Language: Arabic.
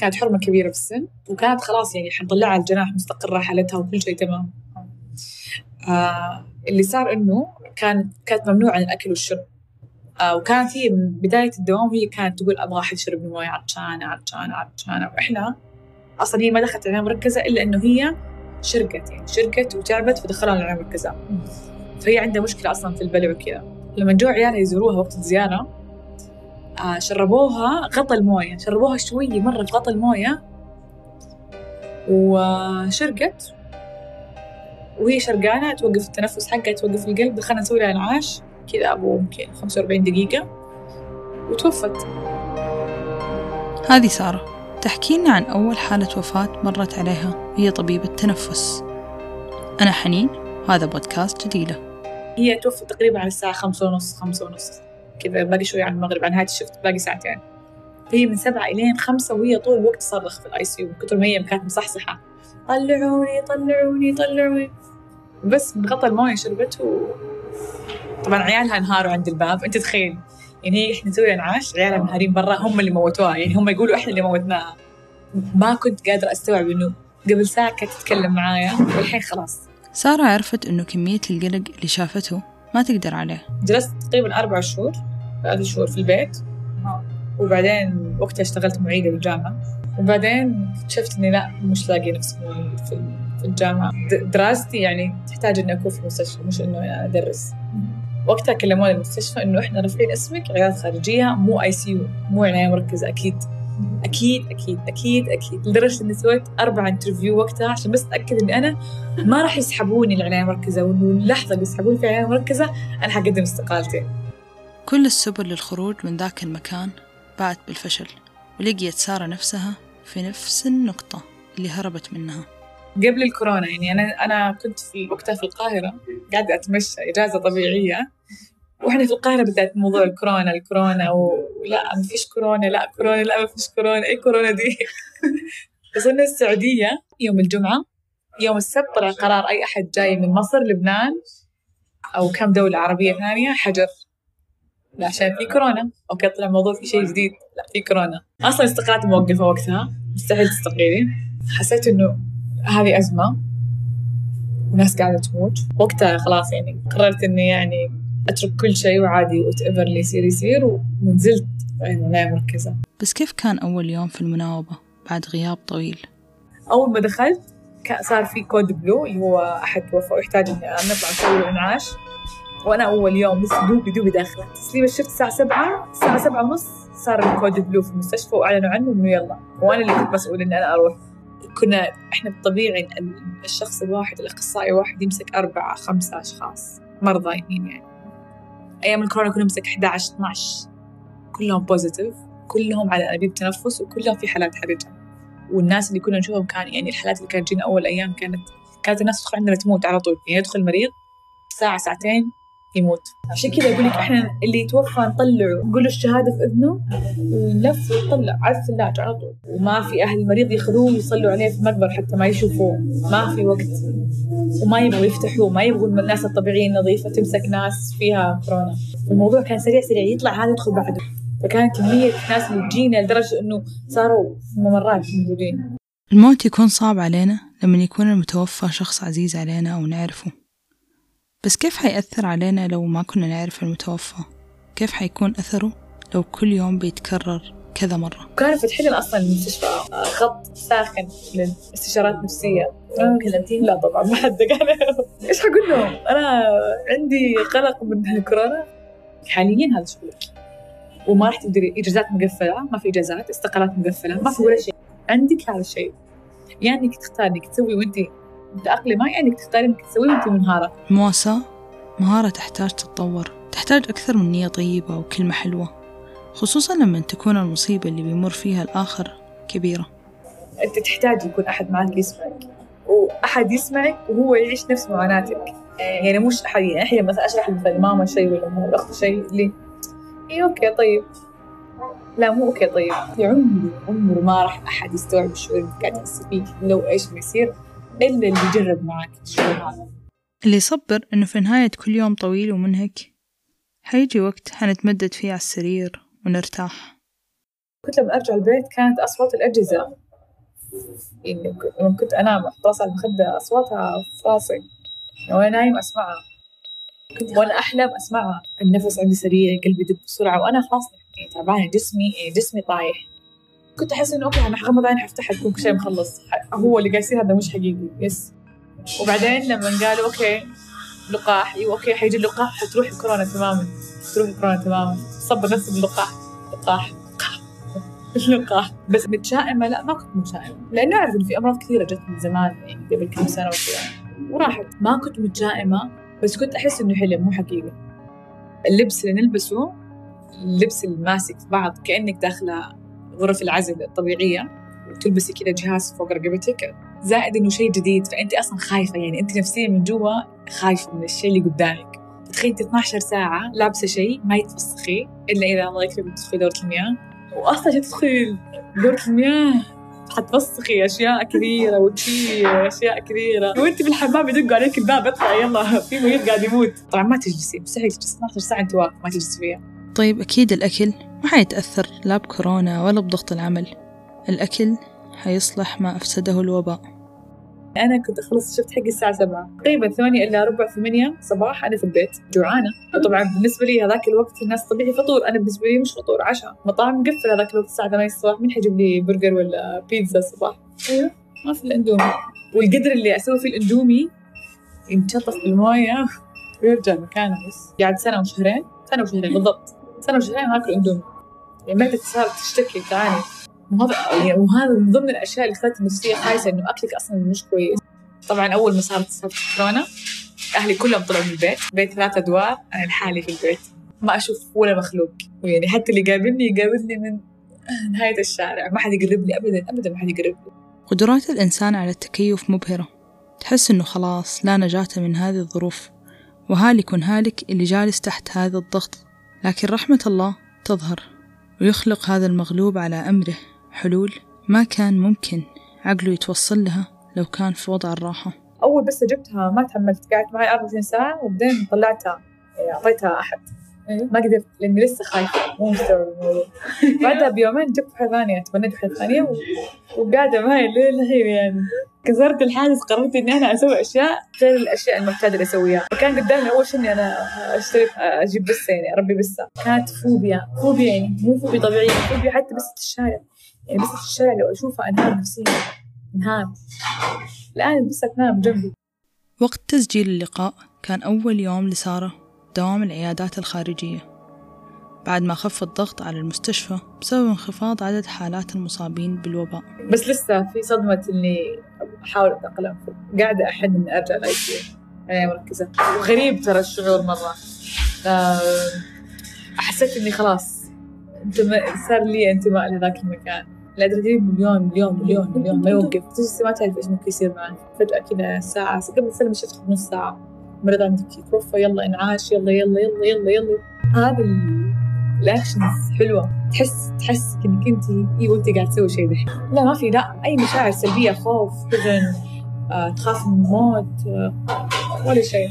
كانت حرمة كبيرة في السن وكانت خلاص يعني حنطلعها الجناح مستقرة حالتها وكل شيء تمام. آه اللي صار إنه كان كانت ممنوع عن الأكل والشرب. آه وكانت هي من بداية الدوام هي كانت تقول أبغى أحد يشرب موية عطشانة عطشانة عطشانة. وإحنا أصلا هي ما دخلت العناية المركزة إلا إنه هي شرقت يعني شرقت وتعبت فدخلوها العناية المركزة فهي عندها مشكلة أصلا في البلع وكذا. لما جو عيالها يزوروها وقت الزيارة شربوها غطى الموية. شربوها شوية مرة في غطى الموية. وشرقت. وهي شرقانة توقف التنفس حقها توقف القلب. دخلنا نسوي لها انعاش كذا أبو يمكن 45 دقيقة. وتوفت. هذه سارة. تحكي لنا عن أول حالة وفاة مرت عليها هي طبيبة تنفس أنا حنين. وهذا بودكاست جديلة هي توفت تقريبا على الساعة خمسة ونص خمسة ونص. كذا باقي شوي على المغرب على نهاية ال shift باقي ساعتين. فهي من سبعة إلين خمسة وهي طول الوقت تصرخ في ال ICU من كثر ما هي كانت مصحصحة. طلعوني طلعوني طلعوني. بس من غطى المويه شربته و... طبعا عيالها انهاروا عند الباب أنت تخيل. يعني هي إحنا نسوي أنعاش عيالها منهارين برا هم اللي موتوها. يعني هم يقولوا إحنا اللي موتناها. ما كنت قادرة أستوعب إنه قبل ساعة كانت تتكلم معايا. والحين خلاص. سارة عرفت إنه كمية القلق اللي شافته ما تقدر عليه. جلست تقريبا أربع شهور. ثلاث شهور في البيت. وبعدين وقتها اشتغلت معيدة بالجامعة. وبعدين اكتشفت إني لا مش لاقي نفسي في في الجامعة. دراستي يعني تحتاج إني أكون في المستشفى مش إنه أدرس. وقتها كلموني المستشفى إنه إحنا رافعين اسمك عيادات خارجية مو ICU مو عناية مركزة أكيد. أكيد أكيد أكيد أكيد. لدرجة إني سويت أربع interview وقتها عشان بس أتأكد إني أنا ما راح يسحبوني العناية المركزة وإنه اللحظة اللي يسحبوني في العناية المركزة أنا حقدم استقالتي. كل السبل للخروج من ذاك المكان باءت بالفشل ولقيت سارة نفسها في نفس النقطة اللي هربت منها. قبل الكورونا يعني أنا أنا كنت في وقتها في القاهرة قاعدة أتمشى إجازة طبيعية. وإحنا في القاهرة بدأت موضوع الكورونا الكورونا ولا ما فيش كورونا لا كورونا لا ما فيش كورونا اي كورونا دي؟ وصلنا السعودية يوم الجمعة يوم السبت طلع قرار أي أحد جاي من مصر لبنان أو كم دولة عربية ثانية حجر. لا عشان في كورونا. أوكي طلع موضوع في شيء جديد. لا في كورونا. أصلا استقالتي موقفة وقتها. مستحيل تستقيلي حسيت إنه هذه أزمة. وناس قاعدة تموت. وقتها خلاص يعني قررت إني يعني أترك كل شيء وعادي whatever اللي يصير يصير. ونزلت. عناية مركزة. بس كيف كان أول يوم في المناوبة؟ بعد غياب طويل؟ أول ما دخلت صار في code blue اللي هو أحد توفى ويحتاج إني نطلع نسوي له وأنا أول يوم لسه دوبي دوبي داخلة. تسليم ال shift الساعة سبعة الساعة سبعة ونص صار ال code blue في المستشفى وأعلنوا عنه إنه يلا. وأنا اللي كنت مسؤول إني أنا أروح. كنا إحنا بالطبيعي الشخص الواحد الأخصائي واحد يمسك أربعة خمسة أشخاص. مرضى يعني. أيام الكورونا كنا نمسك 11 12 كلهم بوزيتيف كلهم على أنابيب تنفس وكلهم في حالات حرجة. والناس اللي كنا نشوفهم كان يعني الحالات اللي كانت تجينا أول أيام كانت كانت الناس تدخل عندنا تموت على طول. يعني يدخل المريض ساعة ساعتين يموت. عشان كذا أقول لك إحنا اللي يتوفى نطلعه. نقول له الشهادة في إذنه؟ ونلف ويطلع على الثلاجة على طول. وما في أهل المريض ياخذوه ويصلوا عليه في المقبرة حتى ما يشوفوه. ما في وقت. وما يبغوا يفتحوه. ما يبغوا الناس الطبيعية النظيفة تمسك ناس فيها كورونا. الموضوع كان سريع سريع. يطلع هذا يدخل بعده فكان كمية ناس اللي تجينا لدرجة إنه صاروا ممرات موجودين. الموت يكون صعب علينا لما يكون المتوفى شخص عزيز علينا أو نعرفه. بس كيف حيأثر علينا لو ما كنا نعرف المتوفى؟ كيف حيكون أثره لو كل يوم بيتكرر كذا مرة؟ كانوا فاتحين أصلا المستشفى خط ساخن للاستشارات نفسية أنا كلمتين لا طبعا ما حد أنا إيش حقول لهم؟ أنا عندي قلق من الكورونا حاليا هذا شغلك. وما راح تقدري إجازات مقفلة ما في إجازات استقالات مقفلة ما في ولا شيء. عندك هذا الشيء. يعني إنك تختاري إنك تسوي وأنت متأقلمة يعني تختاري إنك تسوي وأنت منهارة. المواساة مهارة تحتاج تتطور. تحتاج أكثر من نية طيبة وكلمة حلوة خصوصا لما تكون المصيبة اللي بيمر فيها الآخر كبيرة. أنت تحتاج يكون أحد معك يسمعك وأحد يسمعك وهو يعيش نفس معاناتك. يعني مش أحد يعني أحيانا مثلا أشرح مثلا ماما شيء ولا الأخت شيء اللي إيه أوكي طيب. لا مو أوكي طيب. عمري عمره ما راح أحد يستوعب الشعور اللي قاعد تحسي فيه لو إيش بيصير. إلا اللي يجرب معك. الشعور هذا اللي يصبر إنه في نهاية كل يوم طويل ومنهك. حيجي وقت حنتمدد فيه على السرير ونرتاح. كنت لما أرجع البيت كانت أصوات الأجهزة. يعني لما كنت أنام أحط على المخدة أصواتها في راسي. وأنا نايم أسمعها. كنت وأنا أحلم أسمعها. النفس عندي سريع قلبي يدق بسرعة وأنا خلاص يعني تعبانة. جسمي جسمي طايح. كنت أحس إنه okay أنا حغمض عيني حفتح يكون كل شيء مخلص هو اللي قاعد يصير هذا مش حقيقي. يس وبعدين لما قالوا okay لقاح أيوه okay حيجي اللقاح حتروح الكورونا تماما. تروح الكورونا تماما. صب نفسي باللقاح. لقاح. اللقاح بس متشائمة؟ لا ما كنت متشائمة. لأنه أعرف إنه في أمراض كثيرة جت من زمان يعني قبل كم سنة وكذا. وراحت. ما كنت متشائمة بس كنت أحس إنه حلم مو حقيقي. اللبس اللي نلبسه اللبس ال mask في بعض كأنك داخلة غرف العزل الطبيعية وتلبسي كذا جهاز فوق رقبتك. زائد إنه شيء جديد فأنت أصلا خايفة يعني أنت نفسيا من جوا خايفة من الشيء اللي قدامك. تخيل 12 ساعة لابسة شيء ما يتفسخي إلا إذا الله يكرمك تدخلي دورة المياه. عشان تدخلي؟ دورة المياه. حتفسخي أشياء كثيرة وتشيلي أشياء كثيرة. وانت بالحمام يدقوا عليك الباب اطلع يلا. في مريض قاعد يموت. طبعا ما تجلسي مستحيل تجلسي. 12 ساعة انت واقف ما تجلسي فيها. طيب أكيد الأكل ما حيتأثر لا بكورونا ولا بضغط العمل. الأكل حيصلح ما أفسده الوباء. أنا كنت أخلص الشفت حقي الساعة 7 تقريبا 8 الا ربع 8 صباح أنا في البيت جوعانة. وطبعا بالنسبة لي هذاك الوقت الناس طبيعي فطور. أنا بالنسبة لي مش فطور عشاء. مطاعم مقفله هذاك الوقت الساعة 8 الصباح. مين حيجيب لي برجر ولا بيتزا الصباح؟ أيوه ما في الإندومي. والقدر اللي أسوي فيه الإندومي ينشطف بالموية. ويرجع مكانه بس. قاعد سنة وشهرين. سنة وشهرين بالضبط. سنة وشهرين اكل اندومي يعني معدتي صارت تشتكي تعاني وهذا يعني وهذا من ضمن الأشياء اللي خلت النفسيه خايسه إنه أكلك أصلا مش كويس. طبعا أول ما صارت صارت كورونا أهلي كلهم طلعوا من البيت. بيت ثلاثة أدوار أنا لحالي في البيت. ما أشوف ولا مخلوق. ويعني حتى اللي يقابلني يقابلني من نهاية الشارع. ما حد يقرب لي ابدا ابدا ما حد يقرب لي. قدرات الإنسان على التكيف مبهرة. تحس إنه خلاص لا نجاة من هذه الظروف. وهالك هالك اللي جالس تحت هذا الضغط. لكن رحمة الله تظهر ويخلق هذا المغلوب على أمره. حلول ما كان ممكن عقله يتوصل لها لو كان في وضع الراحة. أول بس جبتها ما تحملت قعدت معي 24 ساعة وبعدين طلعتها يعني أعطيتها أحد. ما قدرت لأني لسه خايفة. مو مستوعبة الموضوع. بعدها بيومين جبت واحدة ثانية تبنيت واحدة ثانية و... وقاعدة معي لين الحين يعني. كسرت الحاجز قررت إني أنا أسوي أشياء غير الأشياء المعتاده اللي أسويها. فكان قدامي أول شيء إني أنا اشتري أجيب بسه يعني أربي بسه كانت فوبيا فوبيا يعني مو فوبيا طبيعية فوبيا حتى بسه الشارع. يعني بسه الشارع لو اشوفها أنهار نفسيا أنهار. الآن البسه تنام جنبي. وقت تسجيل اللقاء كان أول يوم لسارة. دوام العيادات الخارجية. بعد ما خف الضغط على المستشفى بسبب انخفاض عدد حالات المصابين بالوباء. بس لسه في صدمة إني أحاول أتأقلم. قاعدة أحن إني أرجع الأي سي يعني مركزة. وغريب ترى الشعور مرة. آه، حسيت إني خلاص صار لي انتماء لذاك المكان. الأدرينالين مليون مليون مليون مليون. ما يوقف. تجلسي ما تعرف إيش ممكن يصير معك. فجأة كذا ساعة قبل سنة مشيت بنص ساعة مرض عندك يتوفى يلا انعاش يلا يلا يلا يلا يلا. هذا ال- الاكشنز حلوة. تحس تحس إنك أنت أيوه انت قاعد تسوي شيء دحين. لا ما في لا أي مشاعر سلبية خوف حزن آه، تخاف من الموت آه، ولا شيء